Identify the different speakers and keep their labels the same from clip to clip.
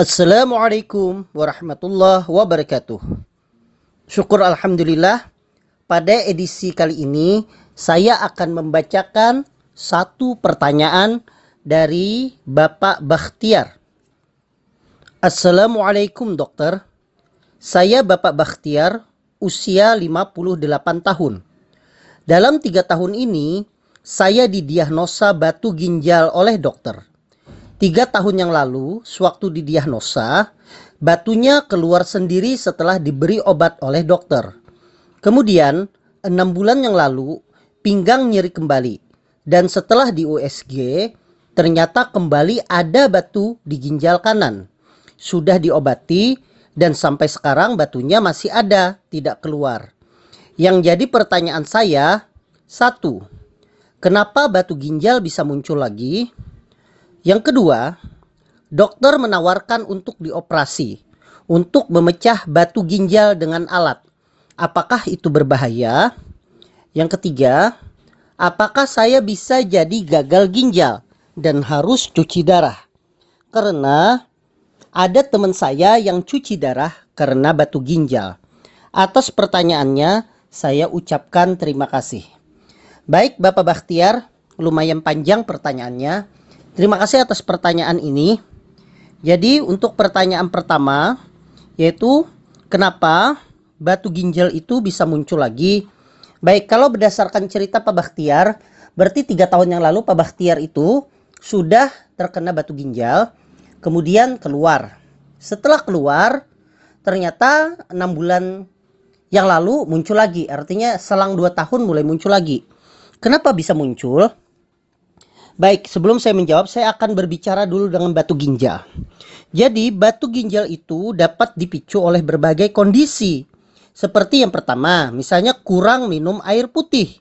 Speaker 1: Assalamualaikum warahmatullahi wabarakatuh. Syukur Alhamdulillah, pada edisi kali ini saya akan membacakan satu pertanyaan dari Bapak Bakhtiar. Assalamualaikum dokter. Saya Bapak Bakhtiar, usia 58 tahun. Dalam tiga tahun ini, saya didiagnosa batu ginjal oleh dokter. Tiga tahun yang lalu, sewaktu didiagnosa, batunya keluar sendiri setelah diberi obat oleh dokter. Kemudian, enam bulan yang lalu, pinggang nyeri kembali. Dan setelah di USG, ternyata kembali ada batu di ginjal kanan. Sudah diobati dan sampai sekarang batunya masih ada, tidak keluar. Yang jadi pertanyaan saya, satu, kenapa batu ginjal bisa muncul lagi? Yang kedua, dokter menawarkan untuk dioperasi untuk memecah batu ginjal dengan alat. Apakah itu berbahaya? Yang ketiga, apakah saya bisa jadi gagal ginjal dan harus cuci darah? Karena ada teman saya yang cuci darah karena batu ginjal. Atas pertanyaannya, saya ucapkan terima kasih. Baik, Bapak Bakhtiar, lumayan panjang pertanyaannya. Terima kasih atas pertanyaan ini. Jadi, untuk pertanyaan pertama, yaitu kenapa batu ginjal itu bisa muncul lagi? Baik, kalau berdasarkan cerita Pak Bakhtiar, berarti tiga tahun yang lalu Pak Bakhtiar itu sudah terkena batu ginjal kemudian keluar. Setelah keluar, ternyata enam bulan yang lalu muncul lagi. Artinya selang dua tahun mulai muncul lagi. Kenapa bisa muncul? Baik, sebelum saya menjawab, saya akan berbicara dulu dengan batu ginjal. Jadi, batu ginjal itu dapat dipicu oleh berbagai kondisi. Seperti yang pertama, misalnya kurang minum air putih.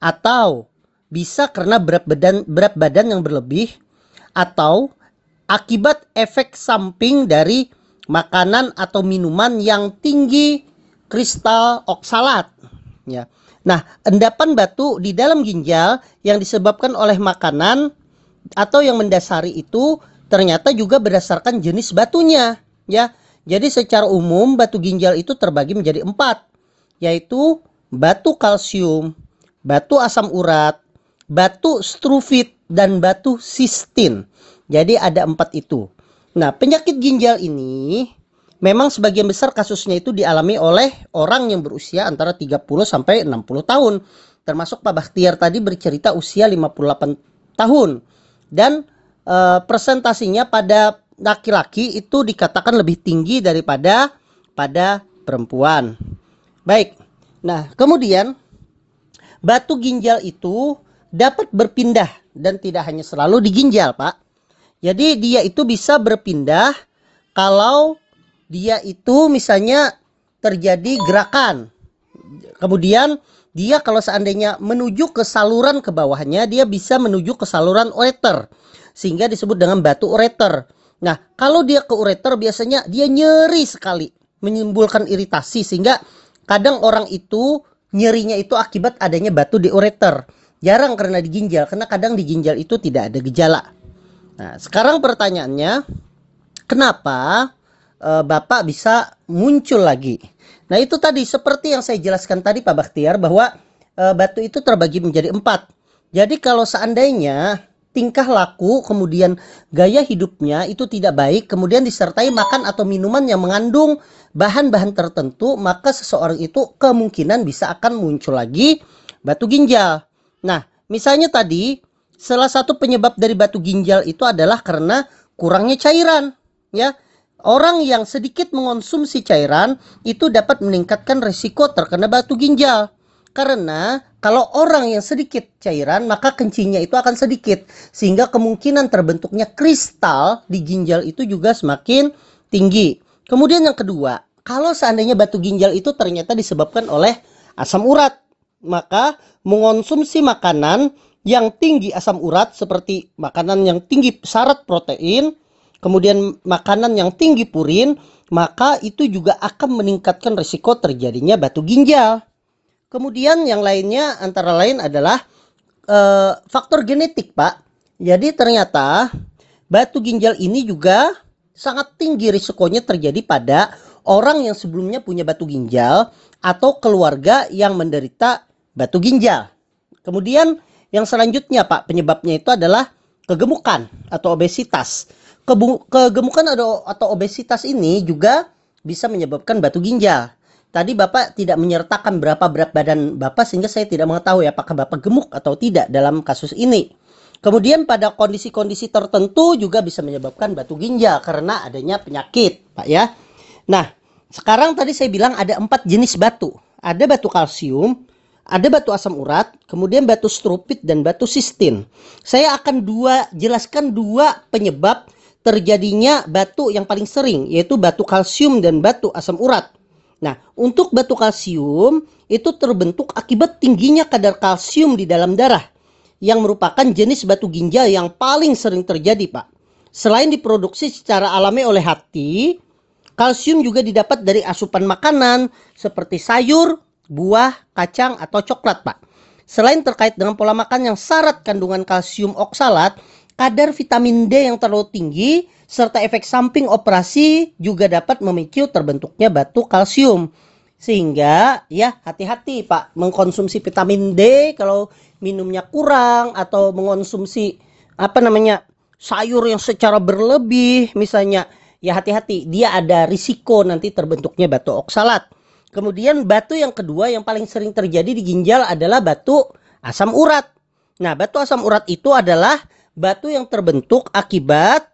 Speaker 1: Atau bisa karena berat badan, berat badan yang berlebih. Atau akibat efek samping dari makanan atau minuman yang tinggi kristal oksalat ya. Nah, endapan batu di dalam ginjal yang disebabkan oleh makanan atau yang mendasari itu ternyata juga berdasarkan jenis batunya ya. Jadi secara umum batu ginjal itu terbagi menjadi empat yaitu batu kalsium, batu asam urat, batu struvit dan batu sistin. Jadi ada empat itu. Nah, penyakit ginjal ini memang sebagian besar kasusnya itu dialami oleh orang yang berusia antara 30 sampai 60 tahun. Termasuk Pak Bakhtiar tadi bercerita usia 58 tahun. Dan e, presentasinya pada laki-laki itu dikatakan lebih tinggi daripada pada perempuan. Baik. Nah, kemudian batu ginjal itu dapat berpindah dan tidak hanya selalu di ginjal, Pak. Jadi dia itu bisa berpindah kalau dia itu misalnya terjadi gerakan. Kemudian dia kalau seandainya menuju ke saluran ke bawahnya, dia bisa menuju ke saluran ureter. Sehingga disebut dengan batu ureter. Nah, kalau dia ke ureter biasanya dia nyeri sekali, menimbulkan iritasi sehingga kadang orang itu nyerinya itu akibat adanya batu di ureter. Jarang karena di ginjal, karena kadang di ginjal itu tidak ada gejala. Nah, sekarang pertanyaannya, kenapa Bapak bisa muncul lagi? Nah, itu tadi seperti yang saya jelaskan tadi Pak Bakhtiar bahwa e, batu itu terbagi menjadi empat. Jadi kalau seandainya tingkah laku kemudian gaya hidupnya itu tidak baik, kemudian disertai makan atau minuman yang mengandung bahan-bahan tertentu, maka seseorang itu kemungkinan bisa akan muncul lagi batu ginjal. Nah, misalnya tadi salah satu penyebab dari batu ginjal itu adalah karena kurangnya cairan ya orang yang sedikit mengonsumsi cairan itu dapat meningkatkan risiko terkena batu ginjal. Karena kalau orang yang sedikit cairan maka kencingnya itu akan sedikit. Sehingga kemungkinan terbentuknya kristal di ginjal itu juga semakin tinggi. Kemudian yang kedua kalau seandainya batu ginjal itu ternyata disebabkan oleh asam urat maka mengonsumsi makanan yang tinggi asam urat seperti makanan yang tinggi syarat protein, kemudian makanan yang tinggi purin, maka itu juga akan meningkatkan risiko terjadinya batu ginjal. Kemudian yang lainnya antara lain adalah e, faktor genetik, Pak. Jadi ternyata batu ginjal ini juga sangat tinggi risikonya terjadi pada orang yang sebelumnya punya batu ginjal atau keluarga yang menderita batu ginjal. Kemudian yang selanjutnya Pak, penyebabnya itu adalah kegemukan atau obesitas. Kegemukan atau obesitas ini juga bisa menyebabkan batu ginjal. Tadi Bapak tidak menyertakan berapa berat badan Bapak sehingga saya tidak mengetahui apakah Bapak gemuk atau tidak dalam kasus ini. Kemudian pada kondisi-kondisi tertentu juga bisa menyebabkan batu ginjal karena adanya penyakit, Pak ya. Nah, sekarang tadi saya bilang ada empat jenis batu. Ada batu kalsium, ada batu asam urat, kemudian batu strupit dan batu sistin. Saya akan dua jelaskan dua penyebab terjadinya batu yang paling sering yaitu batu kalsium dan batu asam urat. Nah, untuk batu kalsium itu terbentuk akibat tingginya kadar kalsium di dalam darah yang merupakan jenis batu ginjal yang paling sering terjadi, Pak. Selain diproduksi secara alami oleh hati, kalsium juga didapat dari asupan makanan seperti sayur, buah, kacang, atau coklat, Pak. Selain terkait dengan pola makan yang syarat kandungan kalsium oksalat, kadar vitamin D yang terlalu tinggi serta efek samping operasi juga dapat memicu terbentuknya batu kalsium. Sehingga ya hati-hati Pak mengkonsumsi vitamin D kalau minumnya kurang atau mengonsumsi apa namanya sayur yang secara berlebih misalnya ya hati-hati dia ada risiko nanti terbentuknya batu oksalat. Kemudian batu yang kedua yang paling sering terjadi di ginjal adalah batu asam urat. Nah, batu asam urat itu adalah batu yang terbentuk akibat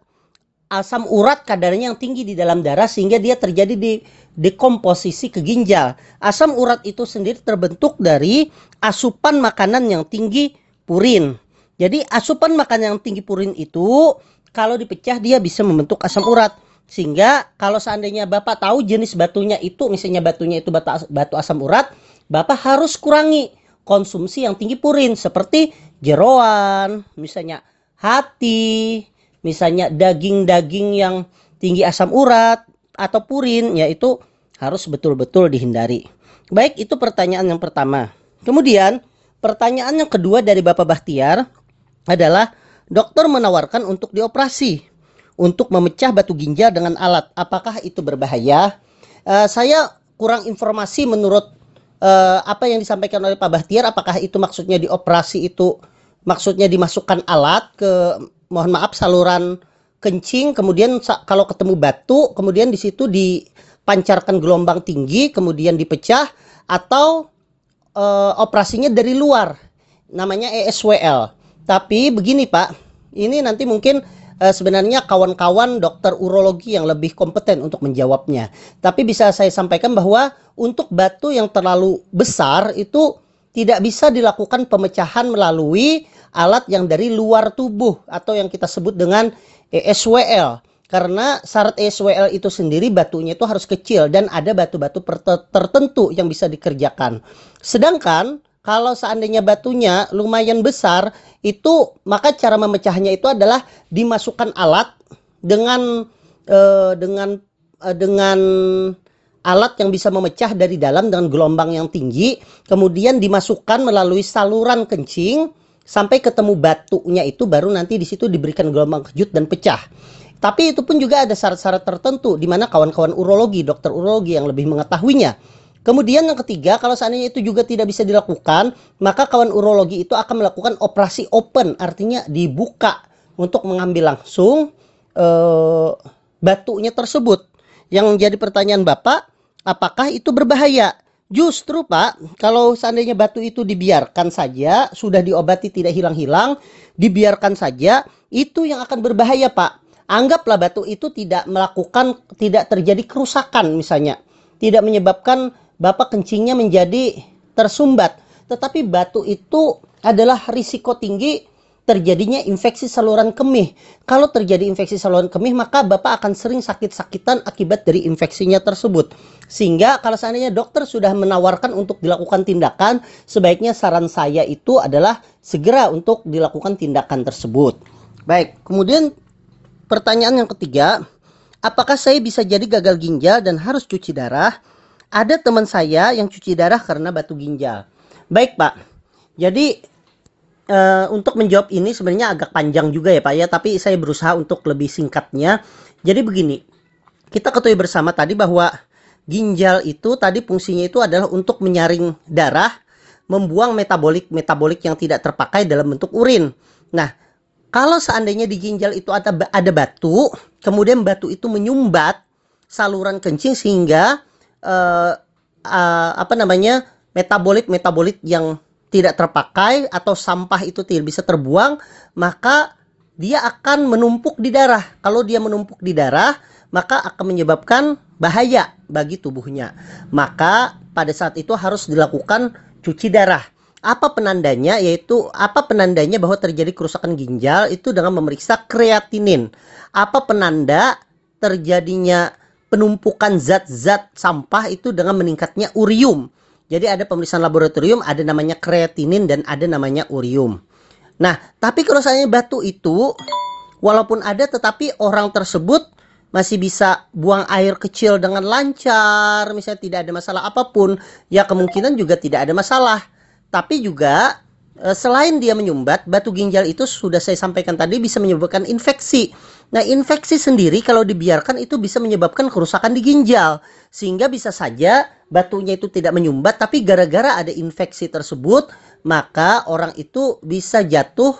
Speaker 1: asam urat kadarnya yang tinggi di dalam darah sehingga dia terjadi di dekomposisi ke ginjal. Asam urat itu sendiri terbentuk dari asupan makanan yang tinggi purin. Jadi asupan makanan yang tinggi purin itu kalau dipecah dia bisa membentuk asam urat. Sehingga kalau seandainya Bapak tahu jenis batunya itu, misalnya batunya itu batu, asam urat, Bapak harus kurangi konsumsi yang tinggi purin seperti jeroan, misalnya hati, misalnya daging-daging yang tinggi asam urat, atau purin yaitu harus betul-betul dihindari. Baik, itu pertanyaan yang pertama. Kemudian, pertanyaan yang kedua dari Bapak Bahtiar adalah dokter menawarkan untuk dioperasi untuk memecah batu ginjal dengan alat. Apakah itu berbahaya? Uh, saya kurang informasi menurut uh, apa yang disampaikan oleh Pak Bahtiar. Apakah itu maksudnya dioperasi itu maksudnya dimasukkan alat ke mohon maaf saluran kencing kemudian kalau ketemu batu kemudian di situ dipancarkan gelombang tinggi kemudian dipecah atau e, operasinya dari luar. Namanya ESWL tapi begini Pak ini nanti mungkin e, sebenarnya kawan-kawan dokter urologi yang lebih kompeten untuk menjawabnya. Tapi bisa saya sampaikan bahwa untuk batu yang terlalu besar itu tidak bisa dilakukan pemecahan melalui alat yang dari luar tubuh atau yang kita sebut dengan ESWL karena syarat ESWL itu sendiri batunya itu harus kecil dan ada batu-batu tertentu yang bisa dikerjakan. Sedangkan kalau seandainya batunya lumayan besar itu maka cara memecahnya itu adalah dimasukkan alat dengan uh, dengan uh, dengan alat yang bisa memecah dari dalam dengan gelombang yang tinggi kemudian dimasukkan melalui saluran kencing sampai ketemu batunya itu baru nanti di situ diberikan gelombang kejut dan pecah. Tapi itu pun juga ada syarat-syarat tertentu di mana kawan-kawan urologi, dokter urologi yang lebih mengetahuinya. Kemudian yang ketiga, kalau seandainya itu juga tidak bisa dilakukan, maka kawan urologi itu akan melakukan operasi open, artinya dibuka untuk mengambil langsung uh, batunya tersebut. Yang menjadi pertanyaan Bapak, apakah itu berbahaya? Justru Pak, kalau seandainya batu itu dibiarkan saja, sudah diobati tidak hilang-hilang, dibiarkan saja, itu yang akan berbahaya Pak. Anggaplah batu itu tidak melakukan, tidak terjadi kerusakan misalnya. Tidak menyebabkan bapak kencingnya menjadi tersumbat. Tetapi batu itu adalah risiko tinggi terjadinya infeksi saluran kemih. Kalau terjadi infeksi saluran kemih, maka Bapak akan sering sakit-sakitan akibat dari infeksinya tersebut. Sehingga kalau seandainya dokter sudah menawarkan untuk dilakukan tindakan, sebaiknya saran saya itu adalah segera untuk dilakukan tindakan tersebut. Baik, kemudian pertanyaan yang ketiga, apakah saya bisa jadi gagal ginjal dan harus cuci darah? Ada teman saya yang cuci darah karena batu ginjal. Baik, Pak. Jadi uh, untuk menjawab ini sebenarnya agak panjang juga ya Pak ya, tapi saya berusaha untuk lebih singkatnya. Jadi begini, kita ketahui bersama tadi bahwa ginjal itu tadi fungsinya itu adalah untuk menyaring darah, membuang metabolik-metabolik yang tidak terpakai dalam bentuk urin. Nah, kalau seandainya di ginjal itu ada ada batu, kemudian batu itu menyumbat saluran kencing sehingga uh, uh, apa namanya metabolit metabolit yang tidak terpakai atau sampah itu tidak bisa terbuang, maka dia akan menumpuk di darah. Kalau dia menumpuk di darah, maka akan menyebabkan bahaya bagi tubuhnya. Maka pada saat itu harus dilakukan cuci darah. Apa penandanya? Yaitu apa penandanya bahwa terjadi kerusakan ginjal itu dengan memeriksa kreatinin. Apa penanda terjadinya penumpukan zat-zat sampah itu dengan meningkatnya urium. Jadi ada pemeriksaan laboratorium, ada namanya kreatinin dan ada namanya urium. Nah, tapi kalau seandainya batu itu walaupun ada tetapi orang tersebut masih bisa buang air kecil dengan lancar, misalnya tidak ada masalah apa pun, ya kemungkinan juga tidak ada masalah. Tapi juga selain dia menyumbat, batu ginjal itu sudah saya sampaikan tadi bisa menyebabkan infeksi. Nah, infeksi sendiri kalau dibiarkan itu bisa menyebabkan kerusakan di ginjal. Sehingga bisa saja batunya itu tidak menyumbat tapi gara-gara ada infeksi tersebut maka orang itu bisa jatuh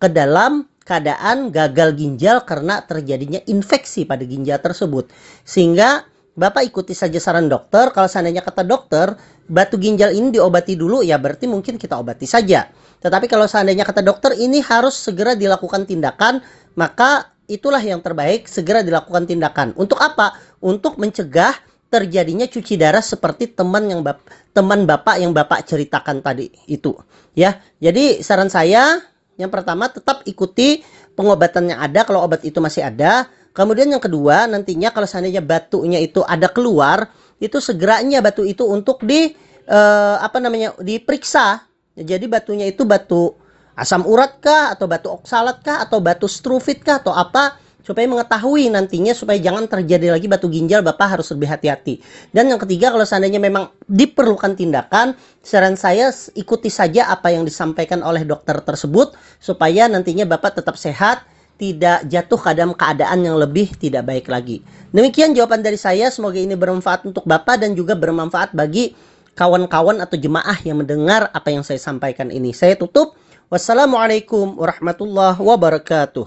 Speaker 1: ke dalam keadaan gagal ginjal karena terjadinya infeksi pada ginjal tersebut sehingga Bapak ikuti saja saran dokter kalau seandainya kata dokter batu ginjal ini diobati dulu ya berarti mungkin kita obati saja tetapi kalau seandainya kata dokter ini harus segera dilakukan tindakan maka itulah yang terbaik segera dilakukan tindakan untuk apa untuk mencegah terjadinya cuci darah seperti teman yang bap teman Bapak yang Bapak ceritakan tadi itu. Ya. Jadi saran saya yang pertama tetap ikuti pengobatan yang ada kalau obat itu masih ada. Kemudian yang kedua nantinya kalau seandainya batunya itu ada keluar, itu segeranya batu itu untuk di uh, apa namanya? diperiksa. Jadi batunya itu batu asam urat kah atau batu oksalat kah atau batu struvit kah atau apa supaya mengetahui nantinya supaya jangan terjadi lagi batu ginjal Bapak harus lebih hati-hati. Dan yang ketiga kalau seandainya memang diperlukan tindakan, saran saya ikuti saja apa yang disampaikan oleh dokter tersebut supaya nantinya Bapak tetap sehat, tidak jatuh ke dalam keadaan yang lebih tidak baik lagi. Demikian jawaban dari saya, semoga ini bermanfaat untuk Bapak dan juga bermanfaat bagi kawan-kawan atau jemaah yang mendengar apa yang saya sampaikan ini. Saya tutup. Wassalamualaikum warahmatullahi wabarakatuh.